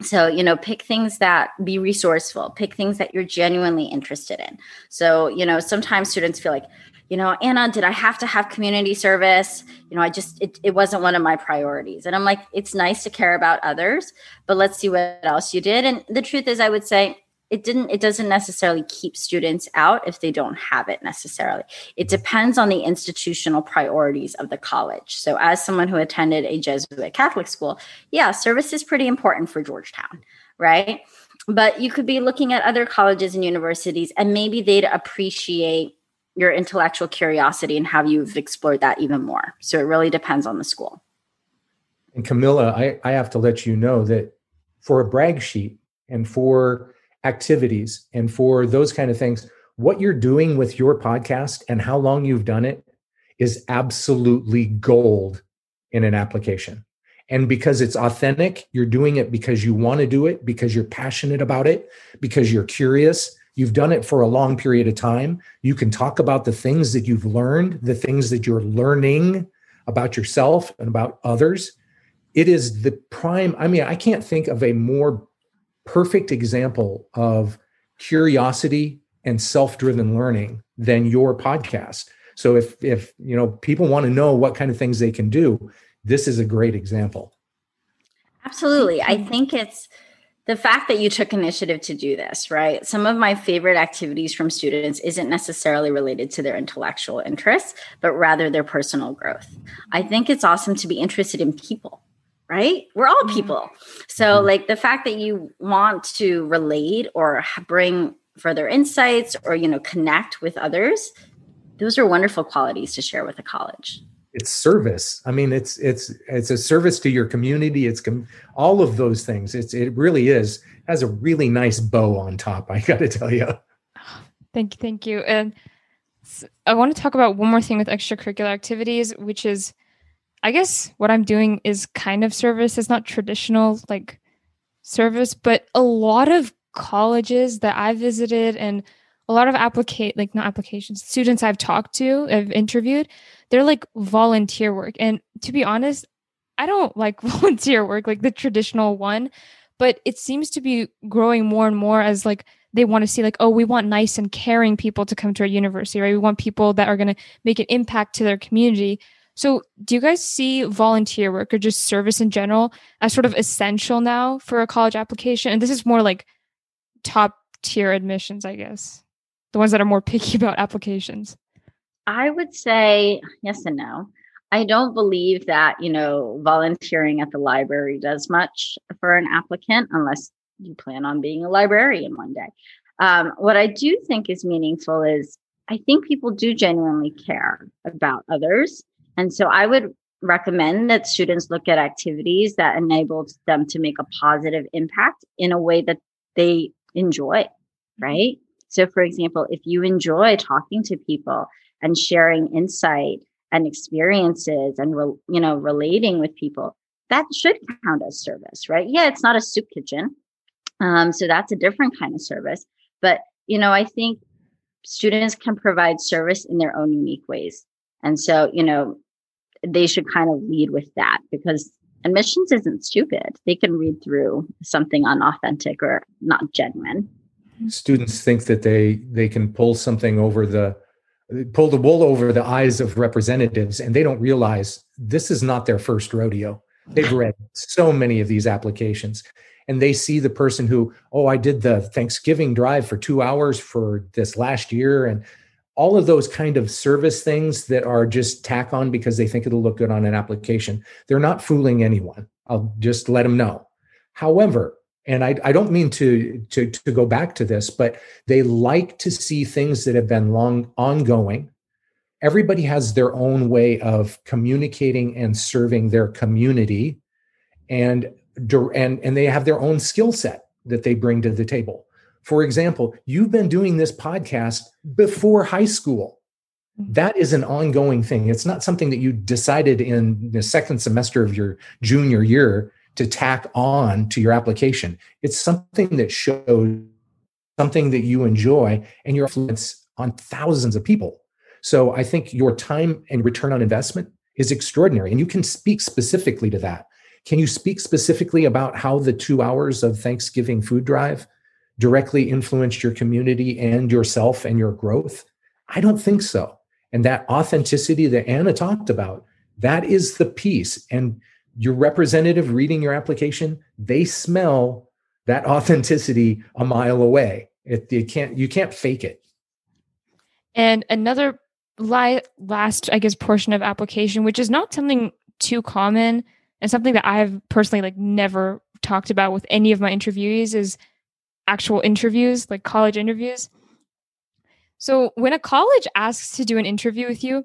so you know pick things that be resourceful pick things that you're genuinely interested in so you know sometimes students feel like you know anna did i have to have community service? You know i just it, it wasn't one of my priorities. And i'm like it's nice to care about others but let's see what else you did. And the truth is i would say it didn't it doesn't necessarily keep students out if they don't have it necessarily. It depends on the institutional priorities of the college. So as someone who attended a jesuit catholic school yeah service is pretty important for georgetown right? But you could be looking at other colleges and universities and maybe they'd appreciate your intellectual curiosity and how you've explored that even more so it really depends on the school and camilla i, I have to let you know that for a brag sheet and for activities and for those kind of things, what you're doing with your podcast and how long you've done it is absolutely gold in an application. And because it's authentic, you're doing it because you want to do it, because you're passionate about it, because you're curious. You've done it for a long period of time. You can talk about the things that you've learned, the things that you're learning about yourself and about others. It is the prime. I mean, I can't think of a more perfect example of curiosity and self-driven learning than your podcast. So if if you know people want to know what kind of things they can do, this is a great example. Absolutely. I mm-hmm. think it's the fact that you took initiative to do this, right? Some of my favorite activities from students isn't necessarily related to their intellectual interests, but rather their personal growth. I think it's awesome to be interested in people right? We're all people. So, mm-hmm. like the fact that you want to relate or bring further insights or, you know, connect with others, those are wonderful qualities to share with a college it's service i mean it's it's it's a service to your community it's com- all of those things it's it really is has a really nice bow on top i gotta tell you thank you thank you. And i want to talk about one more thing with extracurricular activities which is i guess what i'm doing is kind of service it's not traditional like service but a lot of colleges that i visited and a lot of applicate like not applications students i've talked to i've interviewed they're like volunteer work. And to be honest i don't like volunteer work like the traditional one but it seems to be growing more and more as like they want to see like oh we want nice and caring people to come to our university right we want people that are going to make an impact to their community so do you guys see volunteer work or just service in general as sort of essential now for a college application and this is more like top tier admissions i guess the ones that are more picky about applications? I would say yes and no. I don't believe that, you know, volunteering at the library does much for an applicant unless you plan on being a librarian one day. Um, what I do think is meaningful is I think people do genuinely care about others. And so I would recommend that students look at activities that enable them to make a positive impact in a way that they enjoy, right? So, for example, if you enjoy talking to people and sharing insight and experiences and, re- you know, relating with people, that should count as service, right? Yeah, it's not a soup kitchen. Um, so that's a different kind of service. But, you know, I think students can provide service in their own unique ways. And so, you know, they should kind of lead with that because admissions isn't stupid. They can read through something unauthentic or not genuine students think that they they can pull something over the pull the wool over the eyes of representatives and they don't realize this is not their first rodeo. They've read so many of these applications and they see the person who oh i did the thanksgiving drive for two hours for this last year and all of those kind of service things that are just tack on because they think it'll look good on an application. They're not fooling anyone. I'll just let them know. However and I, I, don't mean to, to to go back to this, but they like to see things that have been long ongoing. Everybody has their own way of communicating and serving their community, and and and they have their own skill set that they bring to the table. For example, you've been doing this podcast before high school. Mm-hmm. That is an ongoing thing. It's not something that you decided in the second semester of your junior year to tack on to your application. It's something that shows something that you enjoy and your influence on thousands of people. So I think your time and return on investment is extraordinary. And you can speak specifically to that. Can you speak specifically about how the two hours of Thanksgiving food drive directly influenced your community and yourself and your growth? I don't think so. And that authenticity that Anna talked about, that is the piece. And your representative reading your application, they smell that authenticity a mile away. It, you can't you can't fake it. And another li- last, I guess, portion of application, which is not something too common and something that I've personally like never talked about with any of my interviewees is actual interviews, like college interviews. So when a college asks to do an interview with you,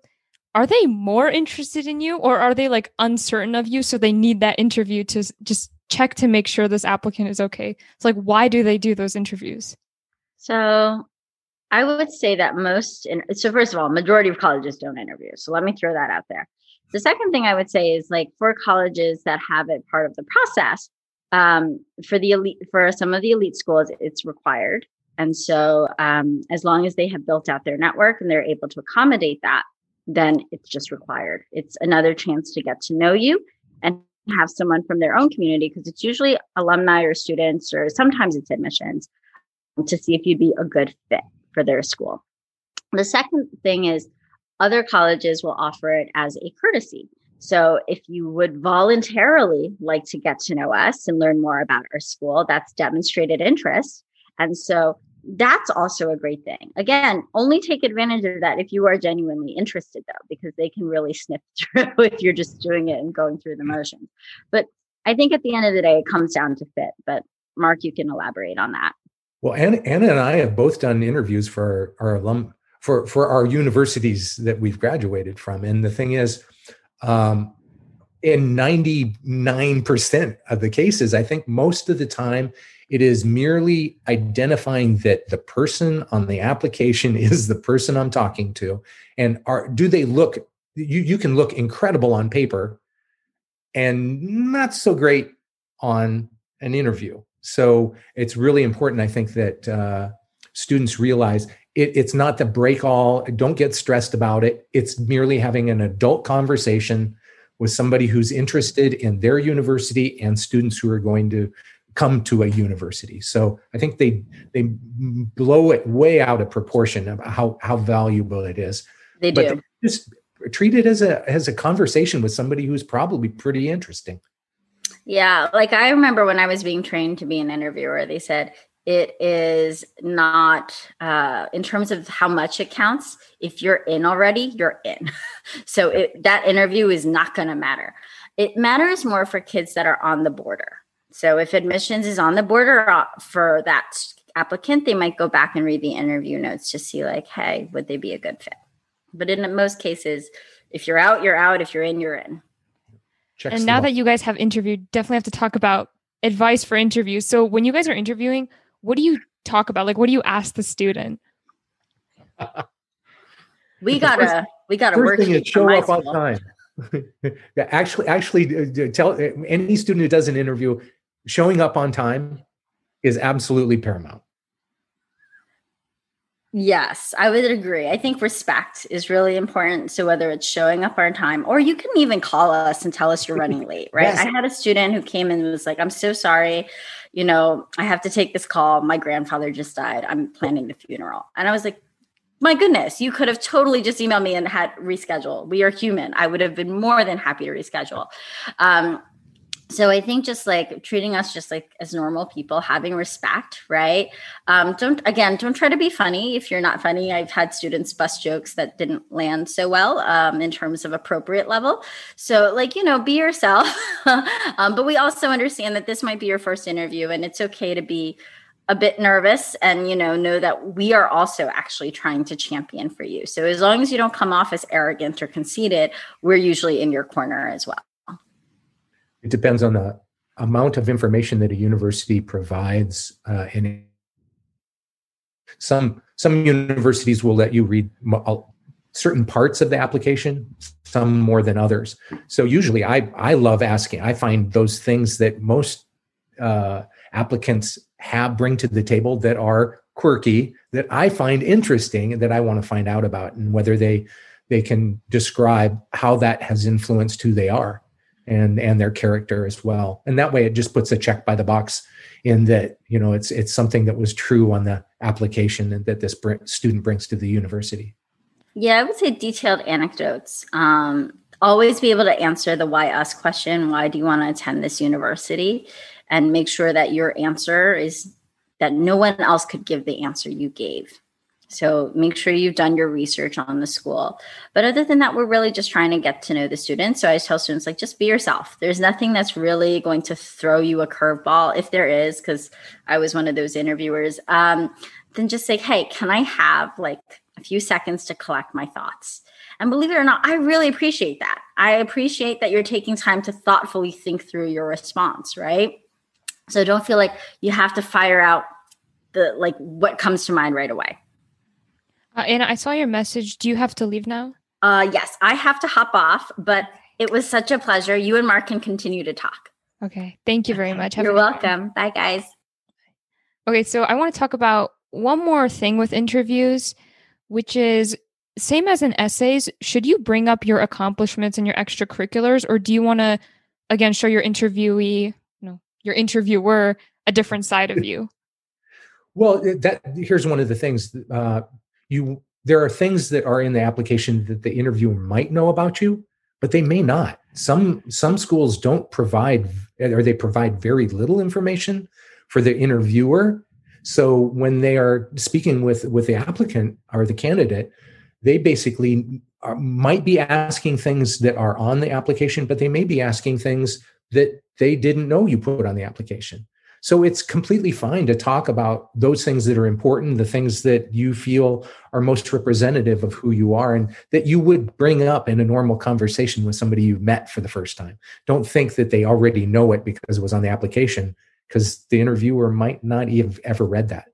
are they more interested in you or are they like uncertain of you so they need that interview to just check to make sure this applicant is okay? It's like why do they do those interviews? So i would say that most in, so first of all majority of colleges don't interview so let me throw that out there. The second thing i would say is like for colleges that have it part of the process um, for the elite for some of the elite schools it's required. And so um, as long as they have built out their network and they're able to accommodate that then it's just required. It's another chance to get to know you and have someone from their own community because it's usually alumni or students or sometimes it's admissions um, to see if you'd be a good fit for their school. The second thing is other colleges will offer it as a courtesy. So if you would voluntarily like to get to know us and learn more about our school, that's demonstrated interest. And so that's also a great thing. Again, only take advantage of that if you are genuinely interested, though, because they can really sniff through if you're just doing it and going through the motions. But I think at the end of the day, it comes down to fit. But Mark, you can elaborate on that. Well, Anna, Anna and I have both done interviews for our, our alum for for our universities that we've graduated from. And the thing is, um, in 99% of the cases, I think most of the time it is merely identifying that the person on the application is the person I'm talking to. And are do they look you you can look incredible on paper and not so great on an interview. So it's really important, I think, that uh, students realize it, it's not the break all, don't get stressed about it. It's merely having an adult conversation with somebody who's interested in their university and students who are going to come to a university. So I think they they blow it way out of proportion of how how valuable it is. They do. But just treat it as a as a conversation with somebody who's probably pretty interesting. Yeah, like I remember when I was being trained to be an interviewer, they said it is not uh, in terms of how much it counts. If you're in already, you're in. so it, that interview is not going to matter. It matters more for kids that are on the border. So if admissions is on the border uh, for that applicant, they might go back and read the interview notes to see like, hey, would they be a good fit? But in most cases, if you're out, you're out. If you're in, you're in. Checks and now that you guys have interviewed, definitely have to talk about advice for interviews. So when you guys are interviewing, what do you talk about? Like, what do you ask the student? we gotta, first, we gotta work. Thing is show up on time. yeah, actually, actually, uh, tell uh, any student who does an interview, showing up on time is absolutely paramount. Yes, I would agree. I think respect is really important. So whether it's showing up on time or you can even call us and tell us you're running late, right? Yes. I had a student who came in and was like, I'm so sorry. You know, I have to take this call. My grandfather just died. I'm planning the funeral. And I was like, my goodness, you could have totally just emailed me and had reschedule. We are human. I would have been more than happy to reschedule. Um, so i think just like treating us just like as normal people having respect right? Um, don't again don't try to be funny. If you're not funny i've had students bust jokes that didn't land so well um, in terms of appropriate level. So like you know be yourself. Um, but we also understand that this might be your first interview and it's okay to be a bit nervous and you know know that we are also actually trying to champion for you. So as long as you don't come off as arrogant or conceited we're usually in your corner as well it depends on the amount of information that a university provides uh, and some some universities will let you read certain parts of the application some more than others. So usually i i love asking i find those things that most uh, applicants have bring to the table that are quirky that i find interesting that i want to find out about and whether they they can describe how that has influenced who they are and and their character as well. And that way it just puts a check by the box in that you know it's it's something that was true on the application that this student brings to the university. Yeah i would say detailed anecdotes. Um, always be able to answer the why us question why do you want to attend this university? And make sure that your answer is that no one else could give the answer you gave so make sure you've done your research on the school. But other than that, we're really just trying to get to know the students. So I tell students like just be yourself. There's nothing that's really going to throw you a curveball. If there is, because I was one of those interviewers, um, then just say, hey, can I have like a few seconds to collect my thoughts? And believe it or not, I really appreciate that. I appreciate that you're taking time to thoughtfully think through your response, right? So don't feel like you have to fire out the like what comes to mind right away. Uh, Anna, I saw your message. Do you have to leave now? Uh, yes, I have to hop off, but it was such a pleasure. You and Mark can continue to talk. Okay. Thank you very much. Have You're welcome. Bye, guys. Okay. So I want to talk about one more thing with interviews, which is same as in essays. Should you bring up your accomplishments and your extracurriculars, or do you want to, again, show your interviewee, no, your interviewer, a different side of you? Well, that here's one of the things. Uh, you there are things that are in the application that the interviewer might know about you but they may not. Some some schools don't provide or they provide very little information for the interviewer. So when they are speaking with with the applicant or the candidate they basically are, might be asking things that are on the application but they may be asking things that they didn't know you put on the application So it's completely fine to talk about those things that are important, the things that you feel are most representative of who you are and that you would bring up in a normal conversation with somebody you've met for the first time. Don't think that they already know it because it was on the application, because the interviewer might not have ever read that.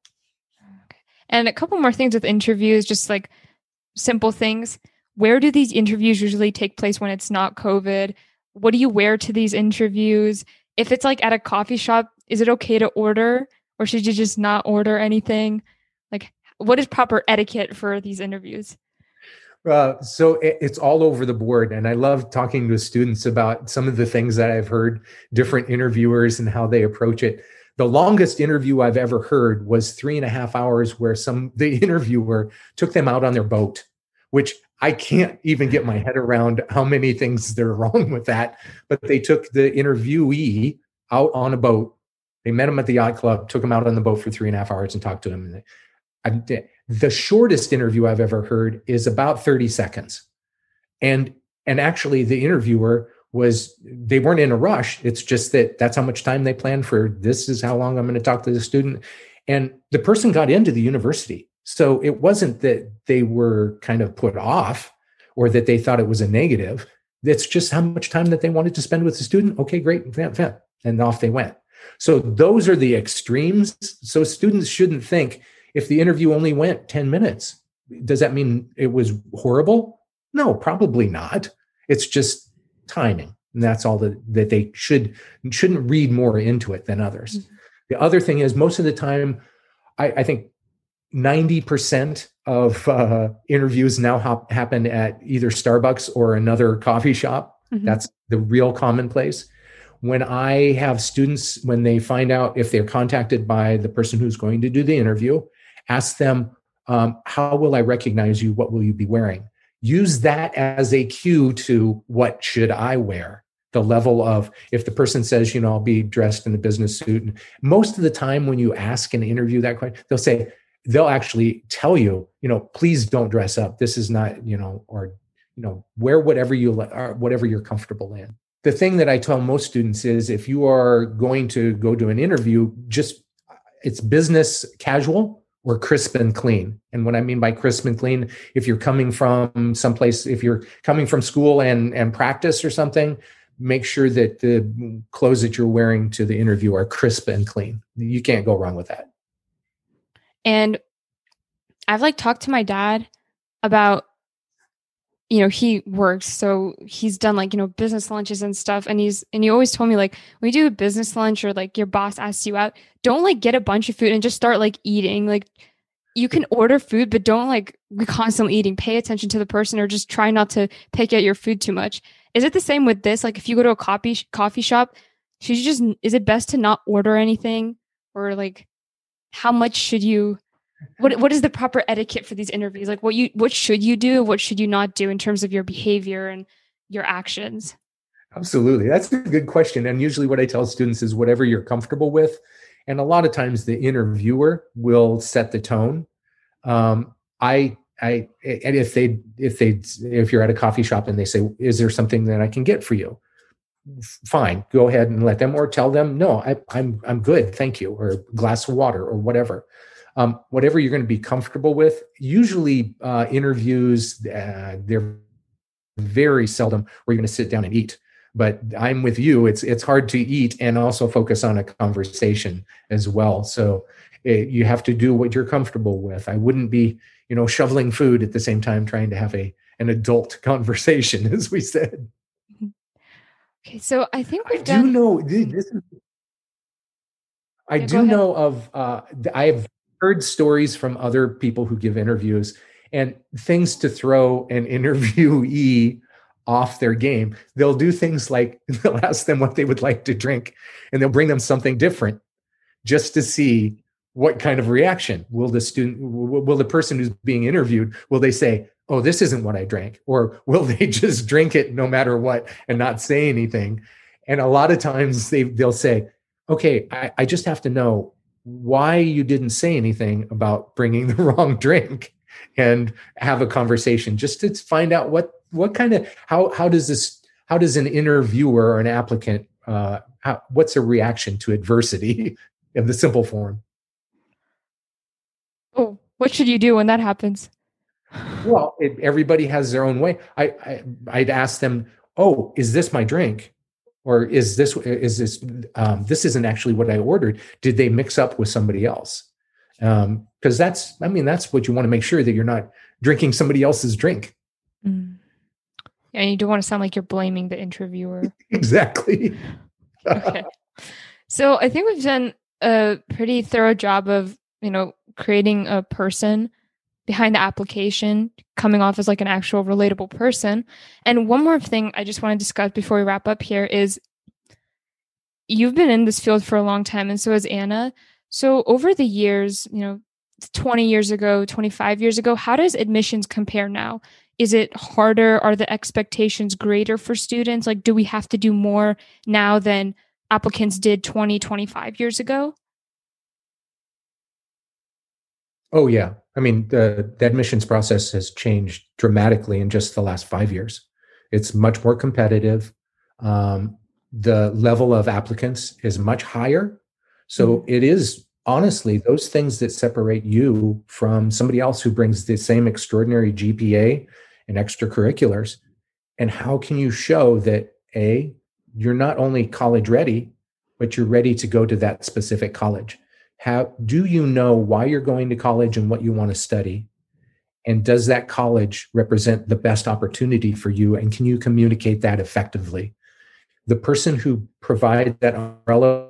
And a couple more things with interviews, just like simple things. Where do these interviews usually take place when it's not COVID? What do you wear to these interviews? If it's like at a coffee shop, is it okay to order or should you just not order anything? Like, what is proper etiquette for these interviews? Uh, so it, it's all over the board. And I love talking to students about some of the things that I've heard different interviewers and how they approach it. The longest interview I've ever heard was three and a half hours where some the interviewer took them out on their boat, which I can't even get my head around how many things that are wrong with that. But they took the interviewee out on a boat they met him at the yacht club, took him out on the boat for three and a half hours and talked to him. And the shortest interview I've ever heard is about 30 seconds. And and actually the interviewer was they weren't in a rush. It's just that that's how much time they planned for this is how long I'm going to talk to the student. And the person got into the university. So it wasn't that they were kind of put off or that they thought it was a negative. It's just how much time that they wanted to spend with the student. Okay, great. And off they went. So those are the extremes. So students shouldn't think if the interview only went 10 minutes, does that mean it was horrible? No, probably not. It's just timing. And that's all that, that they should shouldn't read more into it than others. Mm-hmm. The other thing is most of the time, I, I think 90% of uh, interviews now hop, happen at either Starbucks or another coffee shop. Mm-hmm. That's the real commonplace when I have students, when they find out if they're contacted by the person who's going to do the interview, ask them, um, How will I recognize you? What will you be wearing? Use that as a cue to what should I wear? The level of if the person says, you know, I'll be dressed in a business suit. And most of the time, when you ask an interview that question, they'll say, they'll actually tell you, you know, please don't dress up. This is not, you know, or, you know, wear whatever you, or uh, whatever you're comfortable in the thing that I tell most students is if you are going to go to an interview, just uh, it's business casual or crisp and clean. And what I mean by crisp and clean, if you're coming from someplace, if you're coming from school and and practice or something, make sure that the clothes that you're wearing to the interview are crisp and clean. You can't go wrong with that. And I've like talked to my dad about you know he works so he's done like you know business lunches and stuff and he's and he always told me like when you do a business lunch or like your boss asks you out don't like get a bunch of food and just start like eating like you can order food but don't like be constantly eating. Pay attention to the person or just try not to pick at your food too much. Is it the same with this? Like if you go to a coffee coffee shop should you just is it best to not order anything? Or like how much should you what what is the proper etiquette for these interviews? Like what you what should you do? What should you not do in terms of your behavior and your actions? Absolutely. That's a good question. And usually what i tell students is whatever you're comfortable with. And a lot of times the interviewer will set the tone. Um, i i and if they if they if you're at a coffee shop and they say is there something that i can get for you fine go ahead and let them or tell them no I, i'm i'm good thank you or glass of water or whatever um, whatever you're going to be comfortable with. Usually, uh, interviews uh, they're very seldom where you're going to sit down and eat. But I'm with you. It's it's hard to eat and also focus on a conversation as well. So it, eh, you have to do what you're comfortable with. I wouldn't be you know shoveling food at the same time trying to have a an adult conversation, as we said. Okay, so I think we've I done. do know this. Is, I yeah, do know of. Uh, I have heard stories from other people who give interviews and things to throw an interviewee off their game. They'll do things like they'll ask them what they would like to drink and they'll bring them something different just to see what kind of reaction will the student will the person who's being interviewed will they say oh this isn't what i drank or will they just drink it no matter what and not say anything and a lot of times they they'll say okay I, I just have to know why you didn't say anything about bringing the wrong drink and have a conversation just to find out what what kind of how how does this how does an interviewer or an applicant uh how, what's a reaction to adversity in the simple form. Oh, what should you do when that happens? Well, it, everybody has their own way. I, I I'd ask them, "Oh, is this my drink?" or is this is this um, this isn't actually what I ordered? Did they mix up with somebody else? Because um, that's I mean that's what you want to make sure that you're not drinking somebody else's drink. Mm. Yeah, and you don't want to sound like you're blaming the interviewer. exactly. okay. So I think we've done a pretty thorough job of you know creating a person behind the application coming off as like an actual relatable person. And one more thing I just want to discuss before we wrap up here is you've been in this field for a long time and so has Anna. So over the years, you know, 20 years ago, 25 years ago, how does admissions compare now? Is it harder? Are the expectations greater for students? Like, do we have to do more now than applicants did 20, 25 years ago? Oh, yeah. I mean, the, the admissions process has changed dramatically in just the last five years. It's much more competitive. Um, the level of applicants is much higher. So mm-hmm. it is honestly those things that separate you from somebody else who brings the same extraordinary GPA and extracurriculars. And how can you show that A, you're not only college ready, but you're ready to go to that specific college? How do you know why you're going to college and what you want to study? And does that college represent the best opportunity for you? And can you communicate that effectively? The person who provides that umbrella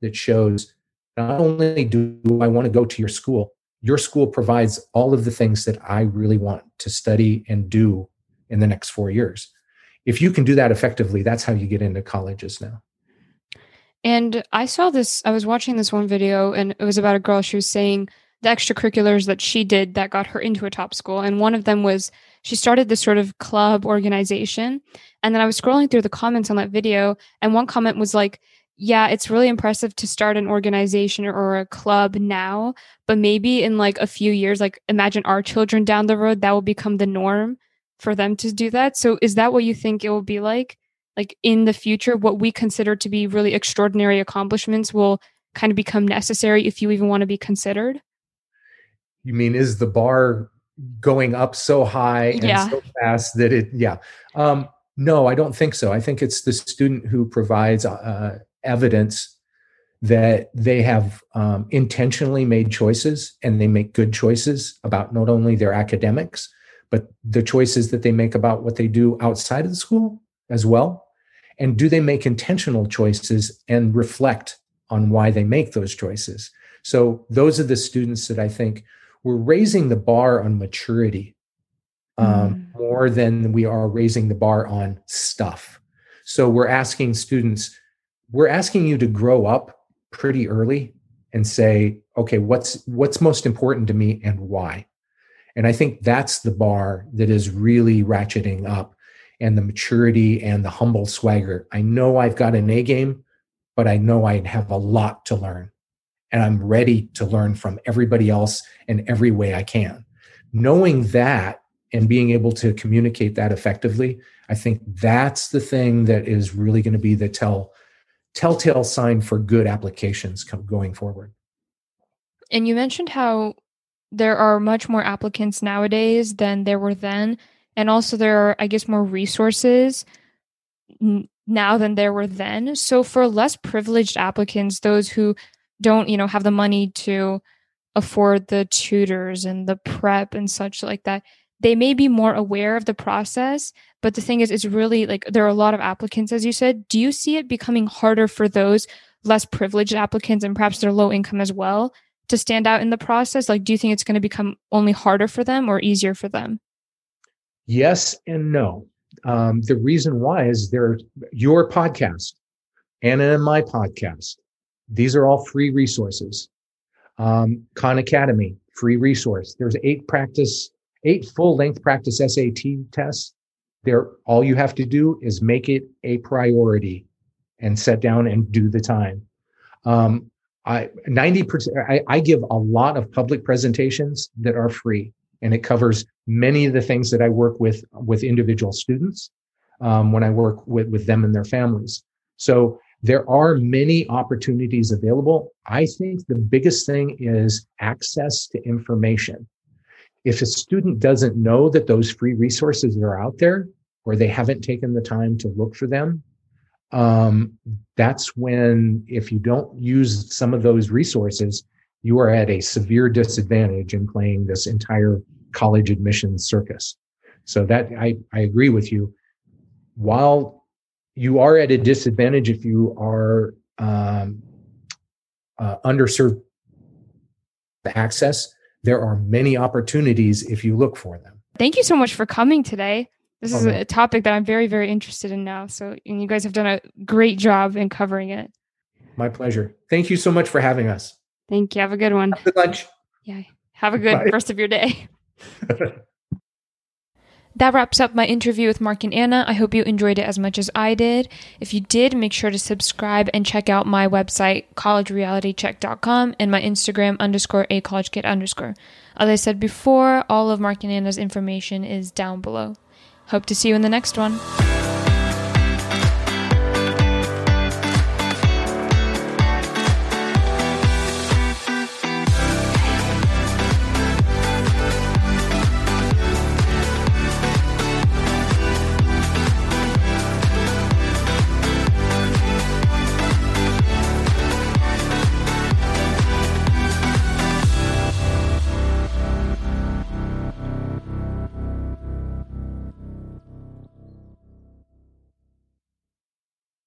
that shows not only do I want to go to your school, your school provides all of the things that I really want to study and do in the next four years. If you can do that effectively, that's how you get into colleges now. And I saw this, I was watching this one video, and it was about a girl. She was saying the extracurriculars that she did that got her into a top school. And one of them was she started this sort of club organization. And then I was scrolling through the comments on that video, and one comment was like, yeah, it's really impressive to start an organization or a club now, but maybe in like a few years, like imagine our children down the road, that will become the norm for them to do that. So, is that what you think it will be like? Like in the future what we consider to be really extraordinary accomplishments will kind of become necessary if you even want to be considered. You mean is the bar going up so high and yeah. so fast that it yeah. Um, no i don't think so. I think it's the student who provides uh, evidence that they have um, intentionally made choices and they make good choices about not only their academics but the choices that they make about what they do outside of the school as well and do they make intentional choices and reflect on why they make those choices? So those are the students that I think we're raising the bar on maturity um, mm. more than we are raising the bar on stuff. So we're asking students, we're asking you to grow up pretty early and say, okay, what's what's most important to me and why? And I think that's the bar that is really ratcheting up and the maturity and the humble swagger. I know I've got an A game, but I know I have a lot to learn. And I'm ready to learn from everybody else in every way I can. Knowing that and being able to communicate that effectively, I think that's the thing that is really going to be the tell telltale sign for good applications going forward. And you mentioned how there are much more applicants nowadays than there were then and also there are i guess more resources now than there were then. So for less privileged applicants those who don't you know have the money to afford the tutors and the prep and such like that they may be more aware of the process. But the thing is it's really like there are a lot of applicants as you said. Do you see it becoming harder for those less privileged applicants and perhaps they're low income as well to stand out in the process? Like do you think it's going to become only harder for them or easier for them Yes and no. Um, the reason why is there your podcast, Anna and my podcast. These are all free resources. Um, Khan Academy, free resource. There's eight practice, eight full length practice SAT tests. There, all you have to do is make it a priority and set down and do the time. Um, I 90%, I, I give a lot of public presentations that are free and it covers many of the things that I work with with individual students um, when I work with, with them and their families. So there are many opportunities available. I think the biggest thing is access to information. If a student doesn't know that those free resources are out there, or they haven't taken the time to look for them, um, that's when, if you don't use some of those resources, you are at a severe disadvantage in playing this entire college admissions circus. So that I, I agree with you. While you are at a disadvantage if you are um, uh, underserved access, there are many opportunities if you look for them. Thank you so much for coming today. This is a topic that I'm very, very interested in now. So, and you guys have done a great job in covering it. My pleasure. Thank you so much for having us. Thank you. Have a good one. Have good lunch. Yeah. Have a good Bye. rest of your day. That wraps up my interview with Mark and Anna. I hope you enjoyed it as much as I did. If you did, make sure to subscribe and check out my website, collegerealitycheck.com, and my Instagram underscore a college kid underscore. As I said before, all of Mark and Anna's information is down below. Hope to see you in the next one.